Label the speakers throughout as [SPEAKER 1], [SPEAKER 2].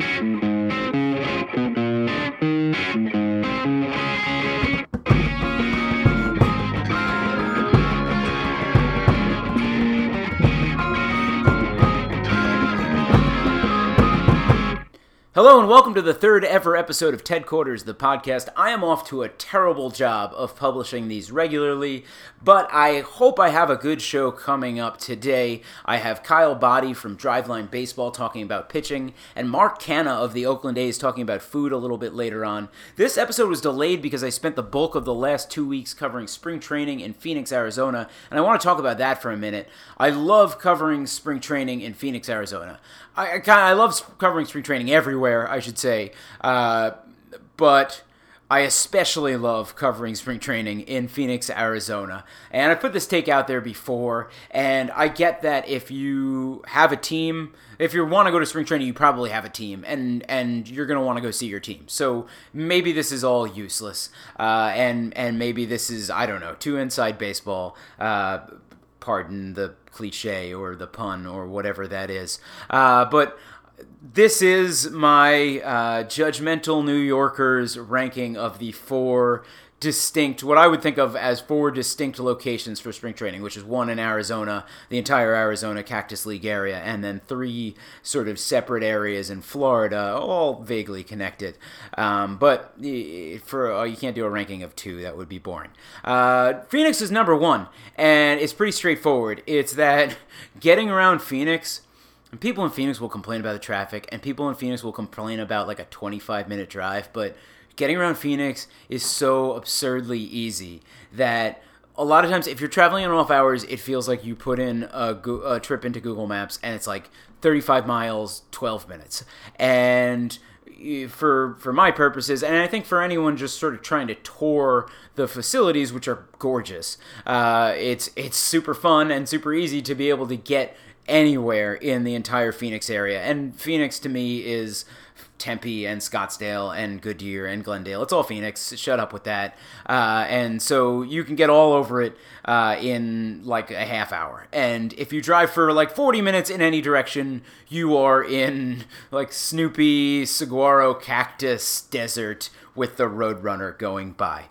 [SPEAKER 1] Mm-hmm. Hello and welcome to the third ever episode of Ted Quarters, the podcast. I am off to a terrible job of publishing these regularly, but I hope I have a good show coming up today. I have Kyle Boddy from Driveline Baseball talking about pitching, and Mark Canha of the Oakland A's talking about food a little bit later on. This episode was delayed because I spent the bulk of the last two weeks covering spring training in Phoenix, Arizona, and I want to talk about that for a minute. I love covering spring training in Phoenix, Arizona. I, I I love covering spring training everywhere, I should say, uh, but I especially love covering spring training in Phoenix, Arizona. And I put this take out there before, and I get that if you have a team, if you want to go to spring training, you probably have a team, and and you're gonna want to go see your team. So maybe this is all useless, uh, and and maybe this is I don't know too inside baseball. Uh, pardon the cliche or the pun or whatever that is. Uh, but this is my uh, judgmental New Yorkers ranking of the four distinct, what I would think of as four distinct locations for spring training, which is one in Arizona, the entire Arizona Cactus League area, and then three sort of separate areas in Florida, all vaguely connected. Um, but for uh, you can't do a ranking of two; that would be boring. Uh, Phoenix is number one, and it's pretty straightforward. It's that getting around Phoenix. And people in Phoenix will complain about the traffic, and people in Phoenix will complain about like a 25 minute drive, but getting around Phoenix is so absurdly easy that a lot of times if you're traveling on off hours, it feels like you put in a, a trip into Google Maps and it's like 35 miles, 12 minutes. And for for my purposes, and I think for anyone just sort of trying to tour the facilities, which are gorgeous, uh, it's it's super fun and super easy to be able to get anywhere in the entire Phoenix area. And Phoenix to me is Tempe and Scottsdale and Goodyear and Glendale. It's all Phoenix. Shut up with that. Uh, and so you can get all over it uh, in like a half hour. And if you drive for like 40 minutes in any direction, you are in like Snoopy, saguaro cactus desert with the Roadrunner going by.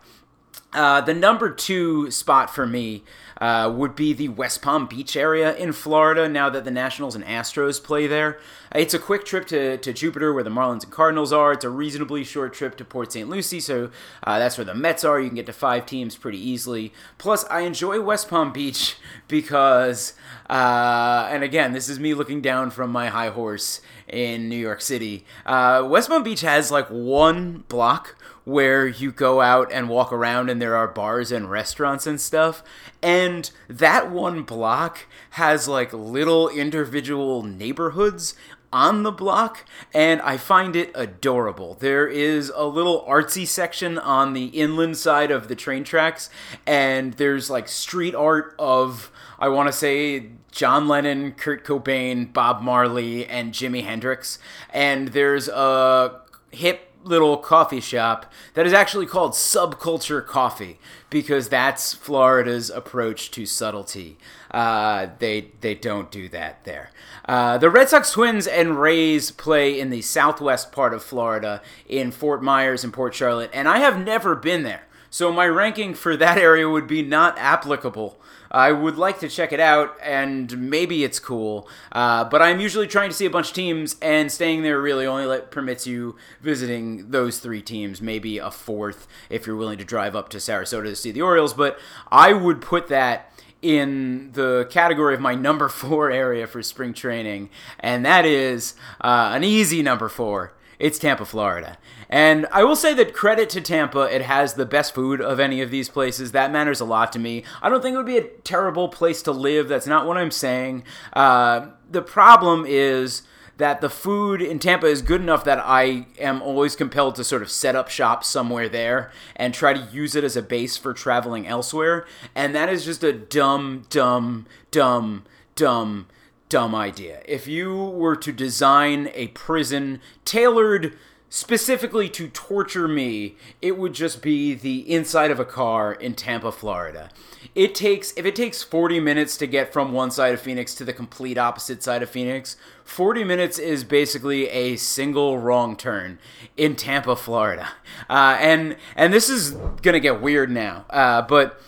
[SPEAKER 1] Uh, the number two spot for me uh, would be the West Palm Beach area in Florida now that the Nationals and Astros play there. It's a quick trip to, to Jupiter where the Marlins and Cardinals are. It's a reasonably short trip to Port St. Lucie, so uh, that's where the Mets are. You can get to five teams pretty easily. Plus, I enjoy West Palm Beach because, uh, and again, this is me looking down from my high horse in New York City. Uh, West Palm Beach has like one block where you go out and walk around and there are bars and restaurants and stuff. And that one block has like little individual neighborhoods on the block, and I find it adorable. There is a little artsy section on the inland side of the train tracks, and there's like street art of, I want to say, John Lennon, Kurt Cobain, Bob Marley, and Jimi Hendrix. And there's a hip little coffee shop that is actually called Subculture Coffee because that's Florida's approach to subtlety. Uh, they they don't do that there. Uh, the Red Sox Twins and Rays play in the southwest part of Florida in Fort Myers and Port Charlotte, and I have never been there. So my ranking for that area would be not applicable I would like to check it out, and maybe it's cool. Uh, but I'm usually trying to see a bunch of teams, and staying there really only let, permits you visiting those three teams, maybe a fourth if you're willing to drive up to Sarasota to see the Orioles. But I would put that in the category of my number four area for spring training, and that is uh, an easy number four. It's Tampa, Florida. And I will say that credit to Tampa, it has the best food of any of these places. That matters a lot to me. I don't think it would be a terrible place to live. That's not what I'm saying. Uh, the problem is that the food in Tampa is good enough that I am always compelled to sort of set up shop somewhere there and try to use it as a base for traveling elsewhere. And that is just a dumb, dumb, dumb, dumb, dumb idea. If you were to design a prison tailored specifically to torture me, it would just be the inside of a car in Tampa, Florida. It takes if it takes 40 minutes to get from one side of Phoenix to the complete opposite side of Phoenix, 40 minutes is basically a single wrong turn in Tampa, Florida. Uh, and and this is to get weird now. Uh, but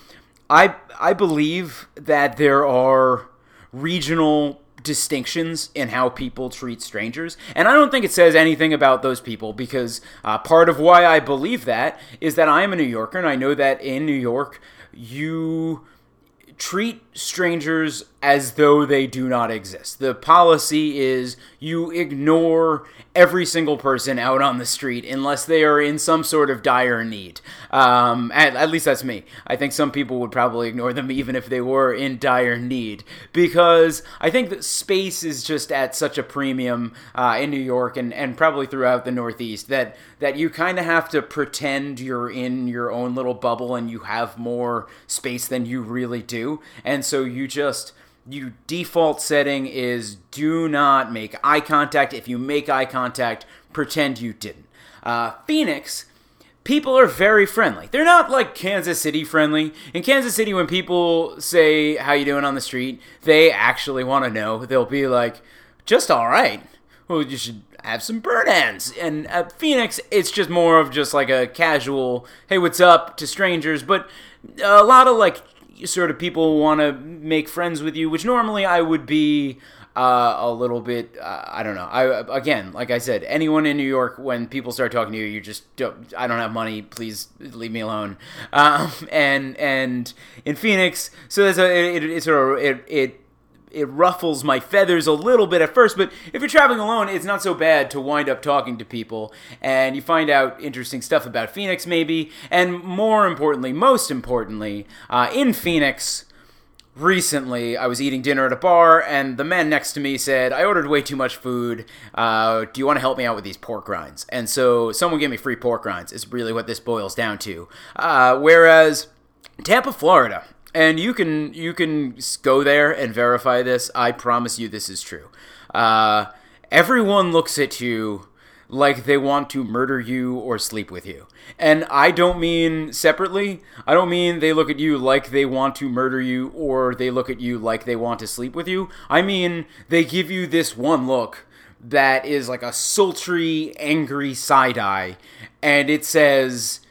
[SPEAKER 1] I I believe that there are regional distinctions in how people treat strangers. And I don't think it says anything about those people because uh, part of why I believe that is that I am a New Yorker and I know that in New York, you treat strangers as though they do not exist. The policy is you ignore every single person out on the street unless they are in some sort of dire need. Um, at, at, least that's me. I think some people would probably ignore them even if they were in dire need because I think that space is just at such a premium uh, in New York and, and probably throughout the Northeast that that you kind of have to pretend you're in your own little bubble and you have more space than you really do, and so you just you default setting is do not make eye contact. If you make eye contact, pretend you didn't. Uh, Phoenix, people are very friendly. They're not like Kansas City friendly. In Kansas City, when people say how you doing on the street, they actually want to know. They'll be like, just all right. Well, you should have some burnt ends. And at Phoenix, it's just more of just like a casual, hey, what's up to strangers. But a lot of like sort of people want to make friends with you, which normally I would be uh, a little bit. Uh, I don't know. I again, like I said, anyone in New York, when people start talking to you, you just don't. I don't have money. Please leave me alone. Um, and and in Phoenix, so there's a it, it, it sort of it it it ruffles my feathers a little bit at first, but if you're traveling alone, it's not so bad to wind up talking to people and you find out interesting stuff about Phoenix, maybe. And more importantly, most importantly, uh, in Phoenix, recently I was eating dinner at a bar and the man next to me said, I ordered way too much food. Uh, do you want to help me out with these pork rinds? And so someone gave me free pork rinds, is really what this boils down to. Uh, whereas Tampa, Florida, and you can you can go there and verify this. I promise you, this is true. Uh, everyone looks at you like they want to murder you or sleep with you. And I don't mean separately. I don't mean they look at you like they want to murder you or they look at you like they want to sleep with you. I mean they give you this one look that is like a sultry, angry side eye, and it says,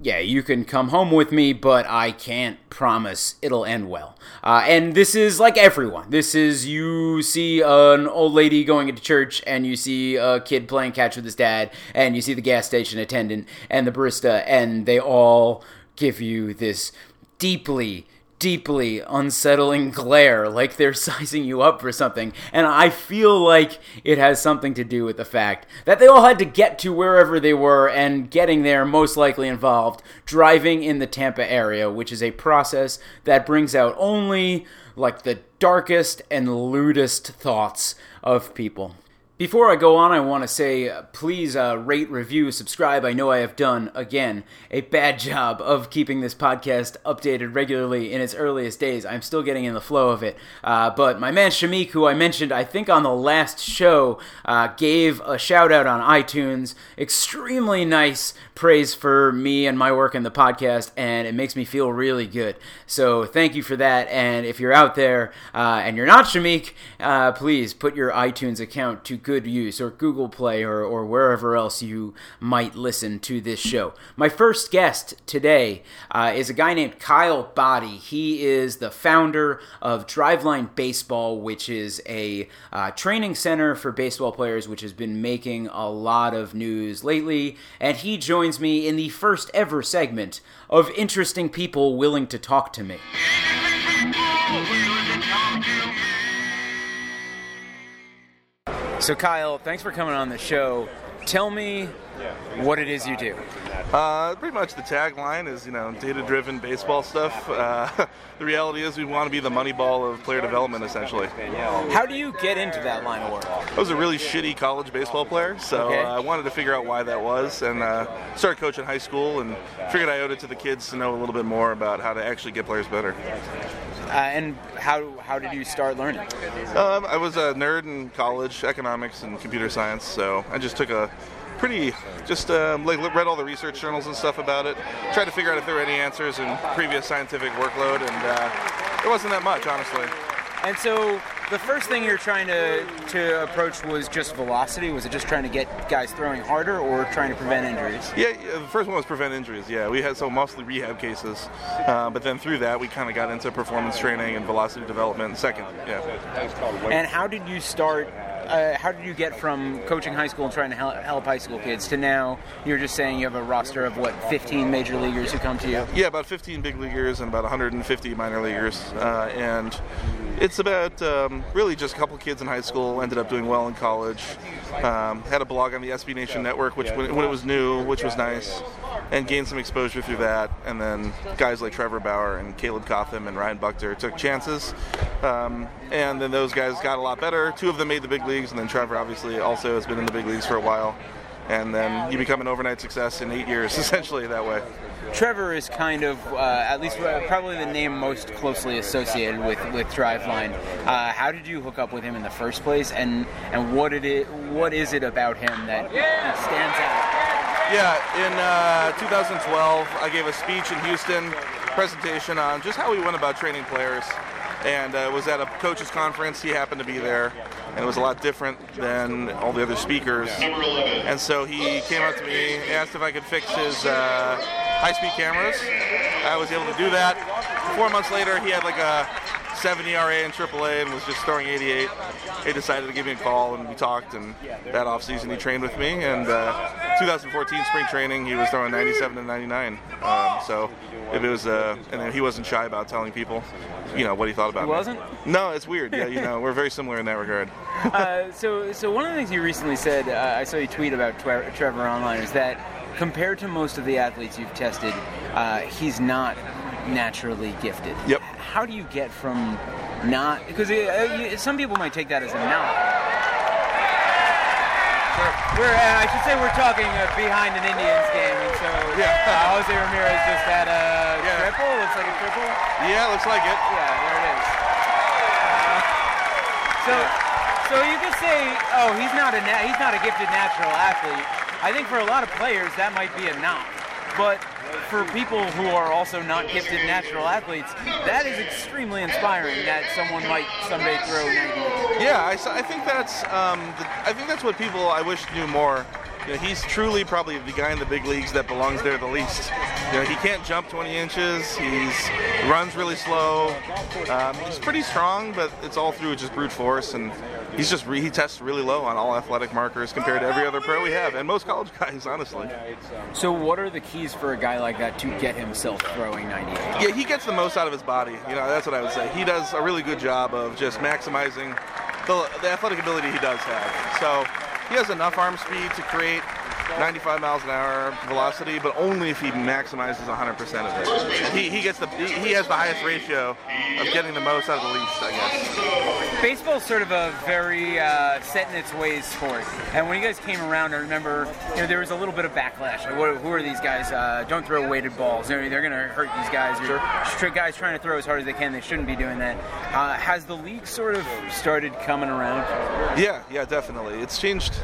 [SPEAKER 1] yeah, you can come home with me, but I can't promise it'll end well. Uh, and this is like everyone. This is you see an old lady going into church, and you see a kid playing catch with his dad, and you see the gas station attendant and the barista, and they all give you this deeply deeply unsettling glare, like they're sizing you up for something. And I feel like it has something to do with the fact that they all had to get to wherever they were, and getting there most likely involved driving in the Tampa area, which is a process that brings out only like the darkest and lewdest thoughts of people. Before I go on, I want to say uh, please uh, rate, review, subscribe. I know I have done, again, a bad job of keeping this podcast updated regularly in its earliest days. I'm still getting in the flow of it. Uh, but my man Shamik, who I mentioned, I think on the last show, uh, gave a shout out on iTunes. Extremely nice praise for me and my work in the podcast, and it makes me feel really good. So thank you for that. And if you're out there uh, and you're not Shamik, uh, please put your iTunes account to good use, or Google Play, or, or wherever else you might listen to this show. My first guest today uh, is a guy named Kyle Boddy. He is the founder of Driveline Baseball, which is a uh, training center for baseball players, which has been making a lot of news lately. And he joins me in the first ever segment of interesting people willing to talk to me. So, Kyle, thanks for coming on the show. Tell me what it is you do.
[SPEAKER 2] Uh, pretty much the tagline is, you know, data-driven baseball stuff. Uh, the reality is we want to be the money ball of player development, essentially.
[SPEAKER 1] How do you get into that line of work?
[SPEAKER 2] I was a really shitty college baseball player, so okay. uh, I wanted to figure out why that was, and uh, started coaching high school, and figured I owed it to the kids to know a little bit more about how to actually get players better.
[SPEAKER 1] Uh, and how how did you start learning?
[SPEAKER 2] Um, I was a nerd in college, economics and computer science. So I just took a pretty just um, like read all the research journals and stuff about it. Tried to figure out if there were any answers in previous scientific workload, and uh, it wasn't that much, honestly.
[SPEAKER 1] And so the first thing you're trying to, to approach was just velocity. Was it just trying to get guys throwing harder or trying to prevent injuries?
[SPEAKER 2] Yeah, yeah the first one was prevent injuries. Yeah, we had so mostly rehab cases, uh, but then through that we kind of got into performance training and velocity development. Second, yeah.
[SPEAKER 1] And how did you start uh, how did you get from coaching high school and trying to help, high school kids to now you're just saying you have a roster of what 15 major leaguers who come to you?
[SPEAKER 2] Yeah, about 15 big leaguers and about 150 minor leaguers, uh, and it's about um, really just a couple kids in high school ended up doing well in college. Um, had a blog on the SB Nation network, which when, when it was new, which was nice, and gained some exposure through that. And then guys like Trevor Bauer and Caleb Cotham and Ryan Buchter took chances, um, and then those guys got a lot better. Two of them made the big leagues, and then Trevor obviously also has been in the big leagues for a while. And then you become an overnight success in eight years, essentially that way.
[SPEAKER 1] Trevor is kind of, uh, at least uh, probably the name most closely associated with, with Driveline. Uh, how did you hook up with him in the first place, and, and what did it what is it about him that stands out?
[SPEAKER 2] Yeah, in uh, 2012, I gave a speech in Houston, presentation on just how we went about training players, and uh, was at a coaches conference. He happened to be there, and it was a lot different than all the other speakers. And so he came up to me, asked if I could fix his uh, high-speed cameras. I was able to do that. Four months later, he had like a 7 ERA in AAA and was just throwing 88. He decided to give me a call and we talked. And that off season, he trained with me. And uh, 2014 spring training, he was throwing 97 and 99. Um, so if it was, uh, and he wasn't shy about telling people, you know, what he thought about
[SPEAKER 1] he
[SPEAKER 2] me.
[SPEAKER 1] wasn't?
[SPEAKER 2] No, it's weird. Yeah, you know, we're very similar in that regard.
[SPEAKER 1] uh, so, so one of the things you recently said, uh, I saw you tweet about Trevor online, is that compared to most of the athletes you've tested, uh, he's not naturally gifted.
[SPEAKER 2] Yep.
[SPEAKER 1] How do you get from not because uh, some people might take that as a not. We're, uh, I should say we're talking uh, behind an Indians game, and so
[SPEAKER 2] yeah.
[SPEAKER 1] uh, Jose Ramirez just had a yeah. triple. Looks like a triple.
[SPEAKER 2] Yeah, looks like it.
[SPEAKER 1] Yeah, there it is. Uh, so, so you could say, oh, he's not a na- he's not a gifted natural athlete. I think for a lot of players that might be a knock, but for people who are also not gifted natural athletes, that is extremely inspiring that someone might someday throw 98.
[SPEAKER 2] Yeah, I, I think that's um, the, I think that's what people I wish knew more. You know, he's truly probably the guy in the big leagues that belongs there the least. You know, he can't jump 20 inches. He's runs really slow. Um, he's pretty strong, but it's all through just brute force and he's just re- he tests really low on all athletic markers compared to every other pro we have, and most college guys, honestly.
[SPEAKER 1] So, what are the keys for a guy like that to get himself throwing 98?
[SPEAKER 2] Yeah, he gets the most out of his body. You know, that's what I would say. He does a really good job of just maximizing the, the athletic ability he does have. So, he has enough arm speed to create 95 miles an hour velocity, but only if he maximizes 100% of it. He, he gets the he has the highest ratio of getting the most out of the least, I guess.
[SPEAKER 1] Baseball's sort of a very uh, set in its ways sport, and when you guys came around, I remember you know there was a little bit of backlash. Like, what, who are these guys? Uh, don't throw weighted balls. They're, they're going to hurt these guys. Sure. Guys trying to throw as hard as they can. They shouldn't be doing that. Uh, has the league sort of started coming around?
[SPEAKER 2] Yeah, yeah, definitely. It's changed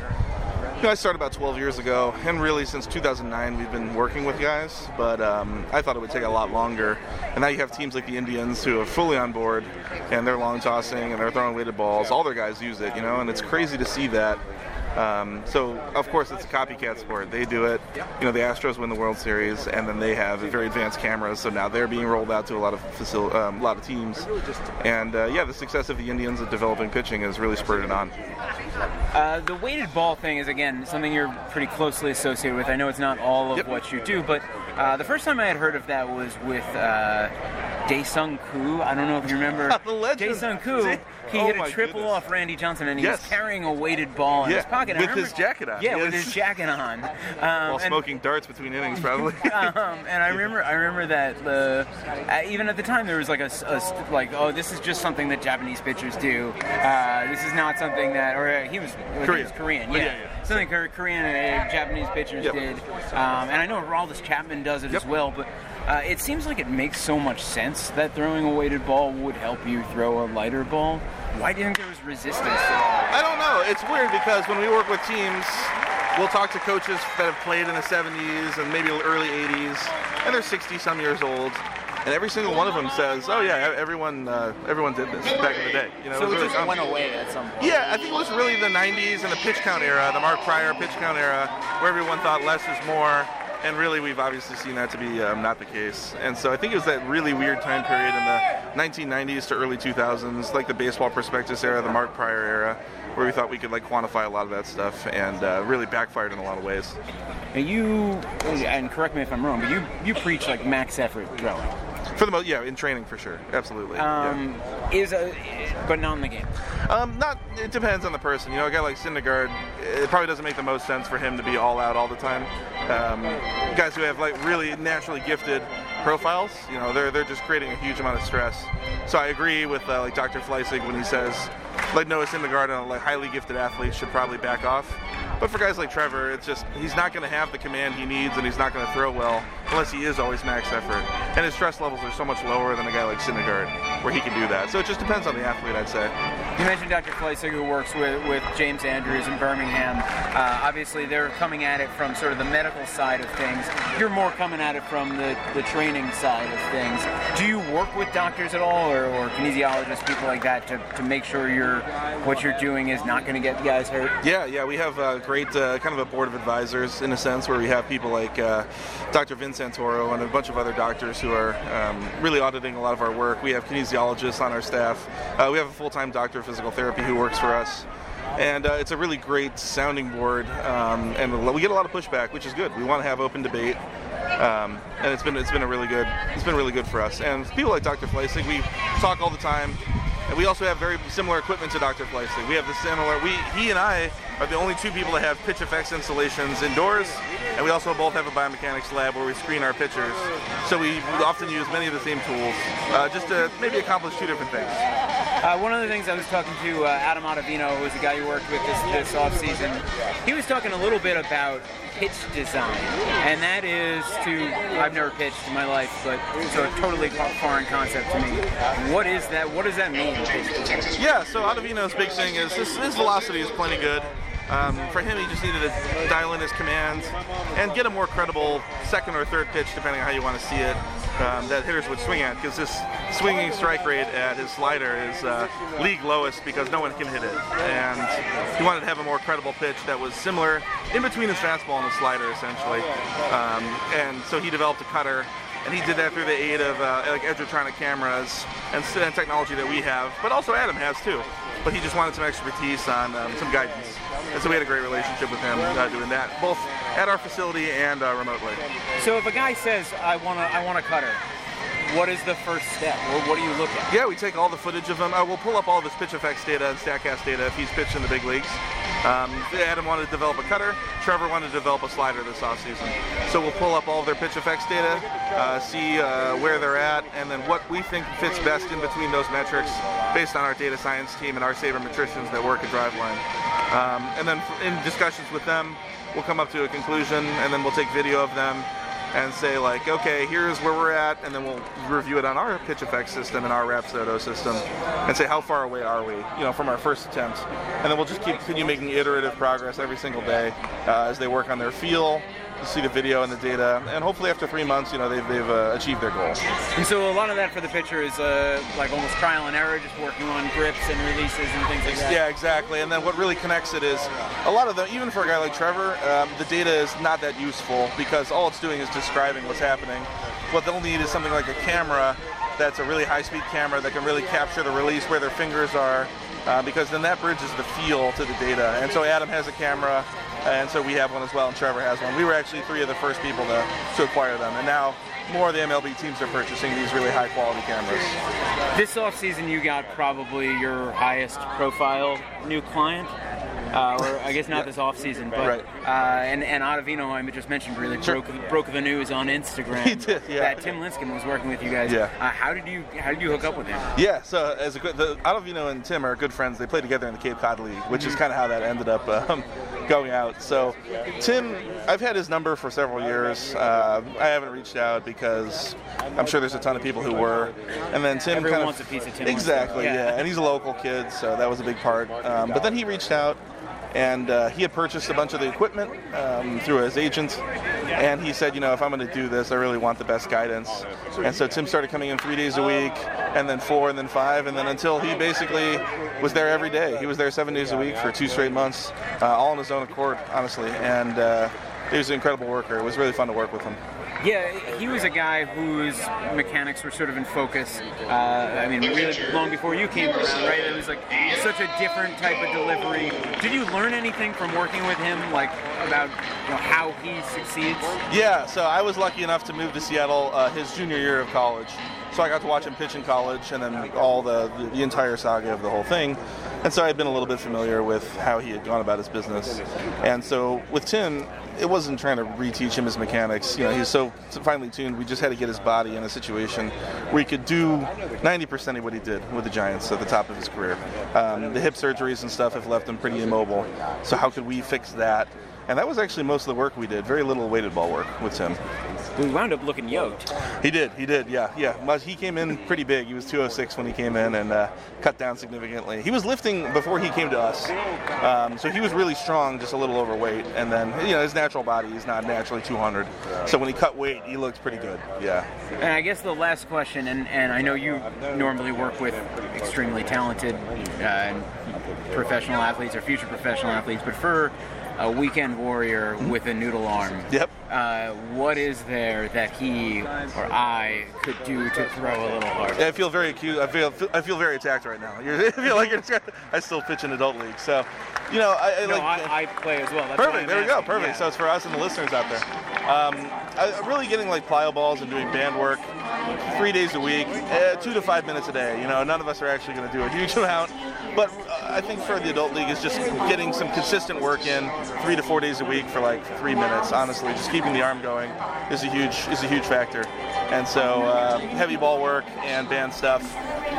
[SPEAKER 2] know, I started about 12 years ago, and really since 2009 we've been working with guys. But um, I thought it would take a lot longer. And now you have teams like the Indians who are fully on board, and they're long tossing and they're throwing weighted balls. All their guys use it, you know, and it's crazy to see that. Um, so of course it's a copycat sport. They do it. You know, the Astros win the World Series, and then they have very advanced cameras. So now they're being rolled out to a lot of facil- um, a lot of teams. And uh, yeah, the success of the Indians at developing pitching has really spurred it on.
[SPEAKER 1] Uh, the weighted ball thing is again something you're pretty closely associated with. I know it's not all of yep. what you do, but uh, the first time I had heard of that was with uh, Dae-Sung Koo. I don't know if you remember.
[SPEAKER 2] the legend.
[SPEAKER 1] Dae-Sung Koo. He oh hit a triple goodness. off Randy Johnson, and he
[SPEAKER 2] yes.
[SPEAKER 1] was carrying a weighted ball in
[SPEAKER 2] yeah.
[SPEAKER 1] his pocket.
[SPEAKER 2] With remember, his jacket on.
[SPEAKER 1] Yeah, yes. with his jacket on. Um,
[SPEAKER 2] While smoking darts between innings, probably.
[SPEAKER 1] um, and I remember, I remember that the uh, even at the time there was like a, a, like, oh, this is just something that Japanese pitchers do. Uh, this is not something that, or uh, he was Korean. He was Korean, yeah. yeah, yeah. Something Korean and Japanese pitchers yep. did. Um, and I know Aroldis Chapman does it yep. as well, but uh, it seems like it makes so much sense that throwing a weighted ball would help you throw a lighter ball. Why do you think there was resistance to that?
[SPEAKER 2] I don't know. It's weird because when we work with teams, we'll talk to coaches that have played in the 70s and maybe early 80s, and they're 60 some years old. And every single one of them says, "Oh yeah, everyone, uh, everyone did this back in the day."
[SPEAKER 1] You know, so it, it really just went away at some point.
[SPEAKER 2] Yeah, I think it was really the '90s and the pitch count era, the Mark Prior pitch count era, where everyone thought less is more and really we've obviously seen that to be um, not the case. And so I think it was that really weird time period in the 1990s to early 2000s, like the baseball prospectus era, the Mark Prior era, where we thought we could like quantify a lot of that stuff, and uh, really backfired in a lot of ways.
[SPEAKER 1] And you, and correct me if I'm wrong, but you you preach like max effort throwing.
[SPEAKER 2] For the most, yeah, in training for sure, absolutely.
[SPEAKER 1] Um, yeah. Is a, but not in the game.
[SPEAKER 2] Um, not. It depends on the person. You know, a guy like Syndergaard, it probably doesn't make the most sense for him to be all out all the time. Um, guys who have like really naturally gifted profiles, you know, they're they're just creating a huge amount of stress. So I agree with uh, like Dr. Fleisig when he says, like Noah Syndergaard and like highly gifted athletes should probably back off. But for guys like Trevor, it's just he's not going to have the command he needs, and he's not going to throw well unless he is always max effort. And his stress levels are so much lower than a guy like Syndergaard, where he can do that. So it just depends on the athlete, I'd say.
[SPEAKER 1] You mentioned Dr. Fleisig, who works with, with James Andrews in Birmingham. Uh, obviously, they're coming at it from sort of the medical side of things. You're more coming at it from the, the training side of things. Do you work with doctors at all, or, or kinesiologists, people like that, to, to make sure you're what you're doing is not going to get the guys hurt?
[SPEAKER 2] Yeah, yeah, we have a great uh, kind of a board of advisors in a sense, where we have people like uh, Dr. Vince Santoro and a bunch of other doctors who are um, really auditing a lot of our work. We have kinesiologists on our staff. Uh, we have a full-time doctor of physical therapy who works for us and uh, it's a really great sounding board, um, and we get a lot of pushback, which is good. We want to have open debate, um, and it's been it's been a really good it's been really good for us. And people like Dr. Fleisig, we talk all the time. And we also have very similar equipment to Dr. Fleisig. We have the similar. We he and I are the only two people that have PITCHf/x installations indoors, and we also both have a biomechanics lab where we screen our pitchers. So we often use many of the same tools, uh, just to maybe accomplish two different things.
[SPEAKER 1] Uh, one of the things I was talking to uh, Adam Ottavino, who was the guy you worked with this, this off season, he was talking a little bit about pitch design, and that is to I've never pitched in my life, but it's a totally foreign concept to me. What is that? What does that mean?
[SPEAKER 2] Yeah, so Ottavino's big thing is his, his velocity is plenty good. Um, for him, he just needed to dial in his commands and get a more credible second or third pitch, depending on how you want to see it, um, that hitters would swing at. Because his swinging strike rate at his slider is uh, league lowest because no one can hit it. And he wanted to have a more credible pitch that was similar in between his fastball and his slider, essentially. Um, and so he developed a cutter and he did that through the aid of uh, like Edgertronic cameras and, and technology that we have, but also Adam has too. But he just wanted some expertise on um, some guidance. And so we had a great relationship with him uh, doing that, both at our facility and uh, remotely.
[SPEAKER 1] So if a guy says, "I want to, I want a cutter," what is the first step? What, what do you look at?
[SPEAKER 2] Yeah, we take all the footage of him. Uh, we'll pull up all of his PITCHf/x data and Statcast data if he's pitched in the big leagues. Um, Adam wanted to develop a cutter. Trevor wanted to develop a slider this offseason. So we'll pull up all of their PITCHf/x data, uh, see uh, where they're at, and then what we think fits best in between those metrics based on our data science team and our sabermetricians that work at Driveline. Um, and then in discussions with them, we'll come up to a conclusion, and then we'll take video of them and say like, okay, here's where we're at, and then we'll review it on our PITCHf/x system and our Rapsodo system, and say how far away are we, you know, from our first attempt, and then we'll just keep continue making iterative progress every single day uh, as they work on their feel, see the video and the data, and hopefully after three months, you know, they've, they've uh, achieved their goal.
[SPEAKER 1] And so a lot of that for the pitcher is uh, like almost trial and error, just working on grips and releases and things like that.
[SPEAKER 2] Yeah, exactly. And then what really connects it is a lot of them, even for a guy like Trevor, um, the data is not that useful because all it's doing is describing what's happening. What they'll need is something like a camera that's a really high-speed camera that can really capture the release where their fingers are, uh, because then that bridges the feel to the data. And so Adam has a camera and so we have one as well, and Trevor has one. We were actually three of the first people to, to acquire them, and now more of the MLB teams are purchasing these really high quality cameras.
[SPEAKER 1] This offseason, you got probably your highest profile new client. Uh, or I guess not yeah. this off season, but
[SPEAKER 2] right.
[SPEAKER 1] Uh, and and Ottavino I just mentioned really sure. broke broke the news on Instagram
[SPEAKER 2] he did, yeah.
[SPEAKER 1] that Tim Lincecum was working with you guys.
[SPEAKER 2] Yeah.
[SPEAKER 1] Uh, how did you how did you hook up with him?
[SPEAKER 2] Yeah, so as a the Ottavino and Tim are good friends. They play together in the Cape Cod League, which mm-hmm. is kind of how that ended up. Um, going out. So, Tim, I've had his number for several years. Uh, I haven't reached out because I'm sure there's a ton of people who were. And then Tim
[SPEAKER 1] Everyone
[SPEAKER 2] kind of
[SPEAKER 1] wants a piece of Tim.
[SPEAKER 2] Exactly, yeah. yeah. And he's a local kid, so that was a big part. Um, but then he reached out and uh, he had purchased a bunch of the equipment um, through his agent. And he said, you know, if I'm going to do this, I really want the best guidance. And so Tim started coming in three days a week, and then four, and then five, and then until he basically was there every day. He was there seven days a week for two straight months, uh, all on his own accord, honestly. And uh, he was an incredible worker. It was really fun to work with him.
[SPEAKER 1] Yeah, he was a guy whose mechanics were sort of in focus. Uh, I mean, really long before you came around, right? It was like such a different type of delivery. Did you learn anything from working with him, like about you know, how he succeeds?
[SPEAKER 2] Yeah, so I was lucky enough to move to Seattle uh, his junior year of college. So I got to watch him pitch in college and then all the, the, entire saga of the whole thing. And so I'd been a little bit familiar with how he had gone about his business. And so with Tim, it wasn't trying to reteach him his mechanics. You know, he's so finely tuned. We just had to get his body in a situation where he could do 90% of what he did with the Giants at the top of his career. Um, the hip surgeries and stuff have left him pretty immobile. So how could we fix that? And that was actually most of the work we did. Very little weighted ball work with Tim.
[SPEAKER 1] We wound up looking yoked.
[SPEAKER 2] He did. He did. Yeah. Yeah. He came in pretty big. He was 206 when he came in and uh, cut down significantly. He was lifting before he came to us, um, so he was really strong, just a little overweight. And then you know his natural body is not naturally 200, so when he cut weight, he looked pretty good. Yeah.
[SPEAKER 1] And I guess the last question, and, and I know you normally work with extremely talented uh, professional athletes or future professional athletes, but for a weekend warrior with a noodle arm.
[SPEAKER 2] Yep.
[SPEAKER 1] Uh, what is there that he or I could do to throw a little harder?
[SPEAKER 2] Yeah, I feel very acute. I feel I feel very attacked right now. I feel like I still pitch in adult league, so you know I,
[SPEAKER 1] I
[SPEAKER 2] no,
[SPEAKER 1] like. I, I, play as well. That's
[SPEAKER 2] perfect. There
[SPEAKER 1] we
[SPEAKER 2] go. Perfect.
[SPEAKER 1] Yeah.
[SPEAKER 2] So it's for us and the listeners out there. Um, I, really getting like plyo balls and doing band work three days a week, uh, two to five minutes a day. You know, none of us are actually going to do a huge amount, but uh, I think for the adult league is just getting some consistent work in three to four days a week for like three minutes. Honestly, just keeping the arm going is a huge is a huge factor. And so uh, heavy ball work and band stuff.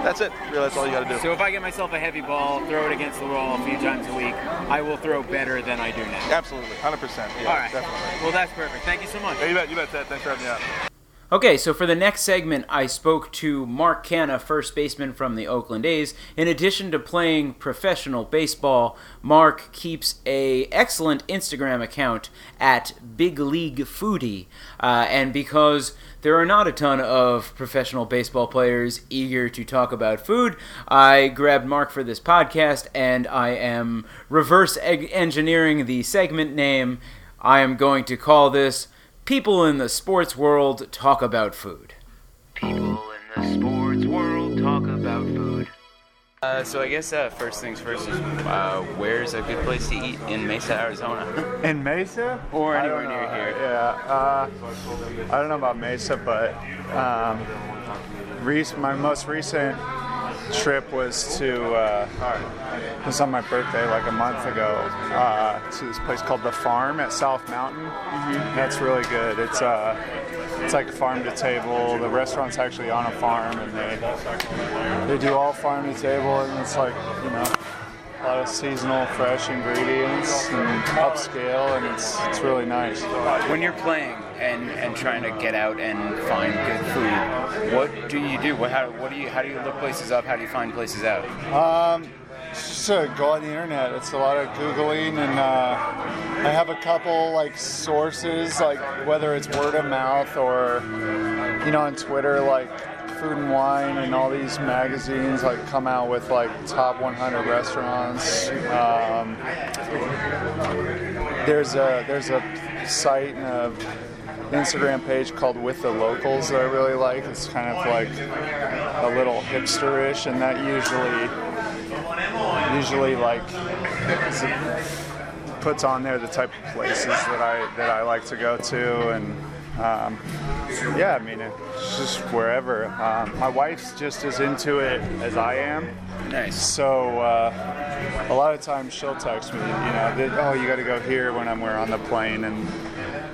[SPEAKER 2] That's it. Really, that's all you got to do.
[SPEAKER 1] So if I get myself a heavy ball, throw it against the wall a few times a week, I will throw better than I do now.
[SPEAKER 2] Absolutely, 100%. Yeah,
[SPEAKER 1] all right.
[SPEAKER 2] Definitely.
[SPEAKER 1] Well, that's perfect. Thank you so much.
[SPEAKER 2] Yeah, you bet. You bet, Ted. Thanks for having me out.
[SPEAKER 1] Okay, so for the next segment, I spoke to Mark Canha, first baseman from the Oakland A's. In addition to playing professional baseball, Mark keeps a excellent Instagram account at Big League Foodie, uh, and because there are not a ton of professional baseball players eager to talk about food, I grabbed Mark for this podcast, and I am reverse engineering the segment name. I am going to call this People in the sports world talk about food.
[SPEAKER 3] People in the sports world talk about food.
[SPEAKER 4] Uh, so I guess uh, first things first is uh, where's a good place to eat in Mesa, Arizona?
[SPEAKER 5] in Mesa?
[SPEAKER 4] Or anywhere near here?
[SPEAKER 5] Yeah. Uh, I don't know about Mesa, but um, my most recent trip was to uh, was on my birthday like a month ago uh, to this place called the Farm at South Mountain. Mm-hmm. That's really good. It's uh, it's like farm to table. The restaurant's actually on a farm, and they they do all farm to table, and it's like you know a lot of seasonal, fresh ingredients and upscale, and it's it's really nice.
[SPEAKER 4] When you're playing and, and trying to get out and find good food, what do you do? What how what do you how do you look places up? How do you find places out?
[SPEAKER 5] Um, just uh, go on the internet. It's a lot of googling, and uh, I have a couple like sources, like whether it's word of mouth or you know on Twitter, like Food and Wine and all these magazines like come out with like top 100 restaurants. Um, there's a there's a site and a Instagram page called With the Locals that I really like. It's kind of like a little hipsterish, and that usually usually like puts on there the type of places that I that I like to go to and um, yeah, I mean, it's just wherever. Um, my wife's just as into it as I am.
[SPEAKER 4] Nice.
[SPEAKER 5] So uh, a lot of times she'll text me, you know, that, oh, you got to go here when I'm we're on the plane, and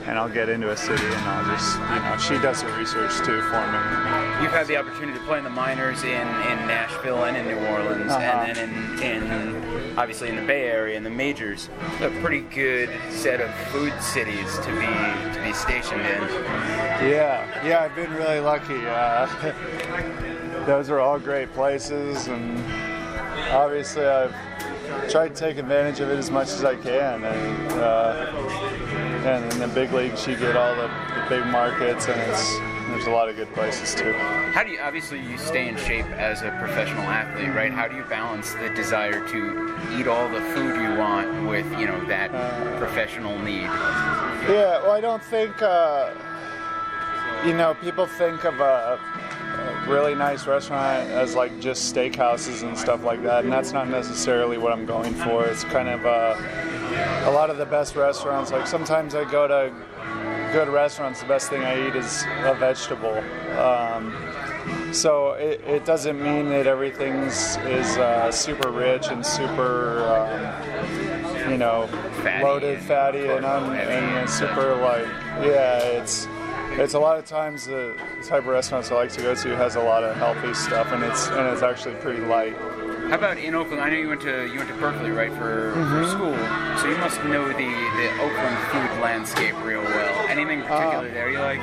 [SPEAKER 5] and I'll get into a city and I'll just, you know, she does the research too for me.
[SPEAKER 4] You've had the opportunity to play in the minors in, in Nashville and in New Orleans,
[SPEAKER 5] uh-huh.
[SPEAKER 4] and then in, in obviously in the Bay Area and the majors. A pretty good set of food cities to be to be stationed in.
[SPEAKER 5] Yeah, yeah, I've been really lucky. Uh, those are all great places, and obviously I've tried to take advantage of it as much as I can. And, uh, and in the big leagues, you get all the, the big markets, and it's there's a lot of good places too.
[SPEAKER 1] How do you obviously you stay in shape as a professional athlete, right? How do you balance the desire to eat all the food you want with you know that professional need?
[SPEAKER 5] Yeah, well, I don't think, uh, you know, people think of a, a really nice restaurant as like just steakhouses and stuff like that, and that's not necessarily what I'm going for. It's kind of uh, a lot of the best restaurants. Like sometimes I go to good restaurants, the best thing I eat is a vegetable. Um, so it, it doesn't mean that everything's is uh, super rich and super, um, you know,
[SPEAKER 1] Fatty
[SPEAKER 5] loaded,
[SPEAKER 1] and
[SPEAKER 5] fatty, and, un, and
[SPEAKER 1] and
[SPEAKER 5] super like yeah. It's it's a lot of times the type of restaurants I like to go to has a lot of healthy stuff, and it's and it's actually pretty light.
[SPEAKER 1] How about in Oakland? I know you went to you went to Berkeley, right, for,
[SPEAKER 5] Mm-hmm.
[SPEAKER 1] for school. So you must know the, the Oakland food landscape real well. Anything particular
[SPEAKER 5] Uh,
[SPEAKER 1] there you like?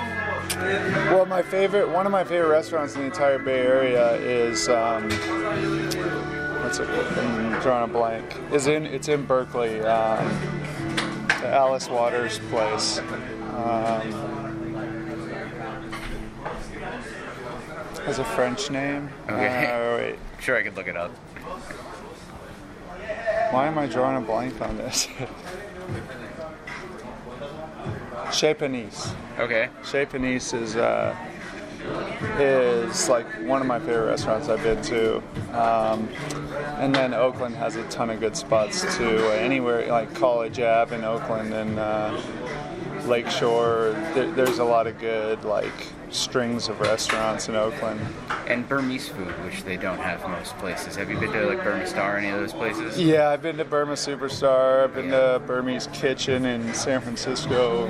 [SPEAKER 5] Well, my favorite, one of my favorite restaurants in the entire Bay Area is, um, what's it? I'm drawing a blank. Is in it's in Berkeley. Um, the Alice Waters place. Um, has a French name.
[SPEAKER 1] Okay.
[SPEAKER 5] Uh, wait,
[SPEAKER 1] Sure, I could look it up.
[SPEAKER 5] why am I drawing a blank on this? Chez Panisse.
[SPEAKER 1] Okay.
[SPEAKER 5] Chez Panisse is uh, is like one of my favorite restaurants I've been to, um, and then Oakland has a ton of good spots too. Anywhere like College Ave in Oakland and uh, Lakeshore, there, there's a lot of good like strings of restaurants in Oakland.
[SPEAKER 1] And Burmese food, which they don't have most places. Have you been to like Burma Star, any of those places?
[SPEAKER 5] Yeah, I've been to Burma Superstar. I've been to Burmese Kitchen in San Francisco.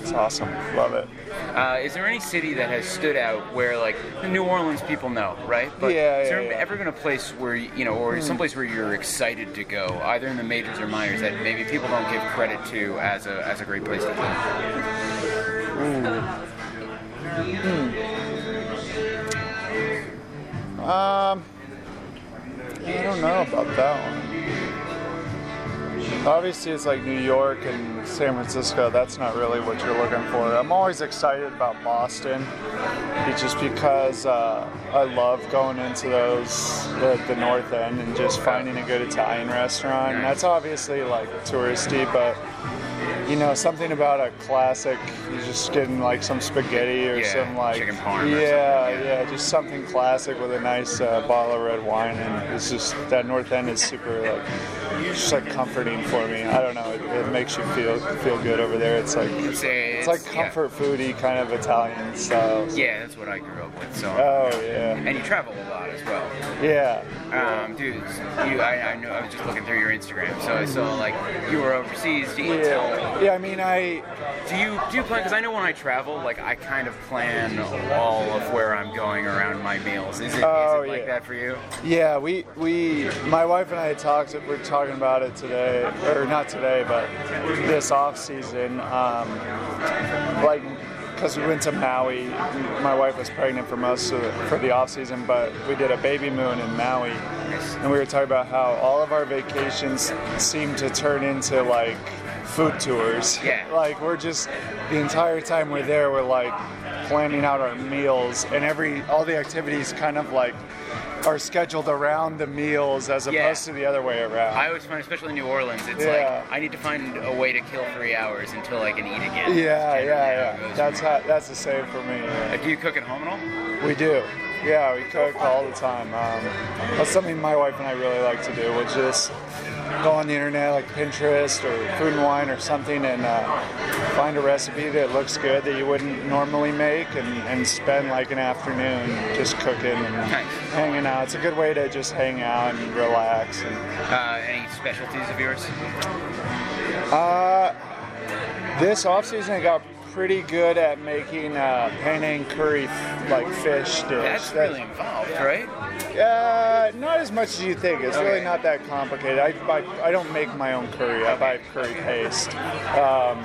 [SPEAKER 5] It's awesome. Love it.
[SPEAKER 1] Uh, is there any city that has stood out where, like, New Orleans people know, right? But
[SPEAKER 5] Yeah,
[SPEAKER 1] is there
[SPEAKER 5] yeah, yeah.
[SPEAKER 1] ever been a place where, you know, or someplace where you're excited to go, either in the majors or minors, that maybe people don't give credit to as a, as a great place to
[SPEAKER 5] Um, I don't know about that one. Obviously, it's like New York and San Francisco. That's not really what you're looking for. I'm always excited about Boston, just because uh, I love going into those the, the North End and just finding a good Italian restaurant. That's obviously like touristy, but you know something about a classic. You're just getting like some spaghetti or
[SPEAKER 1] Yeah,
[SPEAKER 5] some like
[SPEAKER 1] chicken parm or
[SPEAKER 5] yeah, yeah, just something classic with a nice uh, bottle of red wine, and it's just that North End is super like just like comforting for me. I don't know, it, it makes you feel feel good over there. It's like
[SPEAKER 1] It's, a,
[SPEAKER 5] it's like comfort foody kind of Italian style.
[SPEAKER 1] Yeah. yeah, that's what I grew up with. So,
[SPEAKER 5] Oh yeah,
[SPEAKER 1] and you travel a lot as well.
[SPEAKER 5] yeah.
[SPEAKER 1] Um, dude, you, I, I know. I was just looking through your Instagram, so I saw like you were overseas. Do you
[SPEAKER 5] Yeah, yeah. I mean, I
[SPEAKER 1] Do you do you plan? Because I know when I travel, like I kind of plan all of where I'm going around my meals. Is it, is
[SPEAKER 5] Oh,
[SPEAKER 1] it like
[SPEAKER 5] yeah.
[SPEAKER 1] that for you?
[SPEAKER 5] Yeah, we we my wife and I talked. We're talking about it today, or not today, but this off season. Um, like, because we went to Maui. My wife was pregnant for most of the, for the off season, but we did a baby moon in Maui, and we were talking about how all of our vacations seem to turn into like food tours.
[SPEAKER 1] Yeah.
[SPEAKER 5] like we're just the entire time we're there, we're like planning out our meals, and every all the activities kind of like are scheduled around the meals as
[SPEAKER 1] Yeah.
[SPEAKER 5] opposed to the other way around.
[SPEAKER 1] I always find, especially in New Orleans, it's
[SPEAKER 5] Yeah.
[SPEAKER 1] like I need to find a way to kill three hours until I can eat again.
[SPEAKER 5] yeah, yeah, yeah. That's how, that's the same for me. yeah.
[SPEAKER 1] Uh, do you cook at home at all?
[SPEAKER 5] We do. Yeah, we cook all the time. Um, that's something my wife and I really like to do, which is go on the internet like Pinterest or Food and Wine or something and uh, find a recipe that looks good that you wouldn't normally make and, and spend like an afternoon just cooking and
[SPEAKER 1] Nice.
[SPEAKER 5] hanging out. It's a good way to just hang out and relax. And,
[SPEAKER 1] Uh, any specialties of yours?
[SPEAKER 5] uh, this off season, I got pretty good at making uh, Penang curry like fish dish.
[SPEAKER 4] That's really involved, right?
[SPEAKER 5] Uh, not as much as you think. It's
[SPEAKER 4] Okay.
[SPEAKER 5] really not that complicated. I buy, I don't make my own curry. I buy curry paste. Um,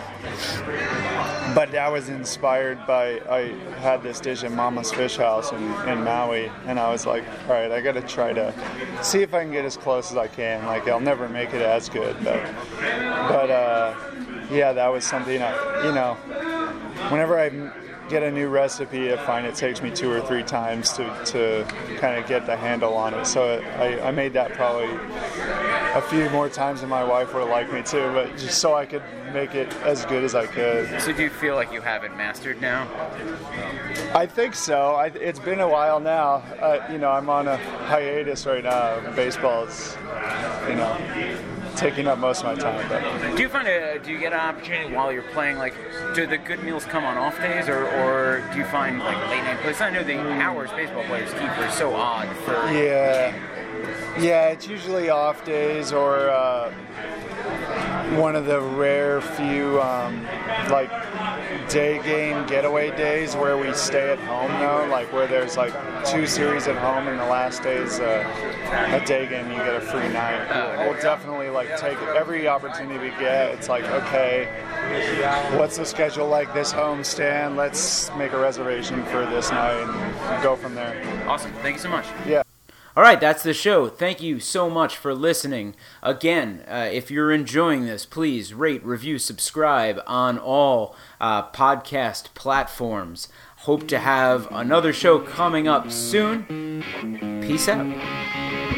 [SPEAKER 5] but I was inspired by I had this dish at Mama's Fish House in, in Maui, and I was like, all right, I got to try to see if I can get as close as I can. Like I'll never make it as good, but but uh, yeah, that was something I, you know, whenever I get a new recipe, I find it takes me two or three times to, to kind of get the handle on it. So I, I made that probably a few more times than my wife would liked me to, but just so I could make it as good as I could.
[SPEAKER 4] So do you feel like you have it mastered now?
[SPEAKER 5] I think so. I, it's been a while now. Uh, you know, I'm on a hiatus right now. Baseball is, you know, taking up most of my time. But
[SPEAKER 4] Do you find a, do you get an opportunity while you're playing? Like, do the good meals come on off days, or, or do you find like late night plays? I know the hours baseball players keep are so odd for.
[SPEAKER 5] Yeah, yeah. It's usually off days or uh, one of the rare few um, like day game getaway days where we stay at home though, like where there's like two series at home and the last day's uh, a day game. You get a free night. We'll definitely like take every opportunity we get. It's like okay. What's the schedule like this homestand? Let's make a reservation for this night and go from there.
[SPEAKER 4] Awesome. Thank you so much.
[SPEAKER 5] Yeah.
[SPEAKER 1] All right, that's the show. Thank you so much for listening. Again, uh, if you're enjoying this, please rate, review, subscribe on all uh, podcast platforms. Hope to have another show coming up soon. Peace out.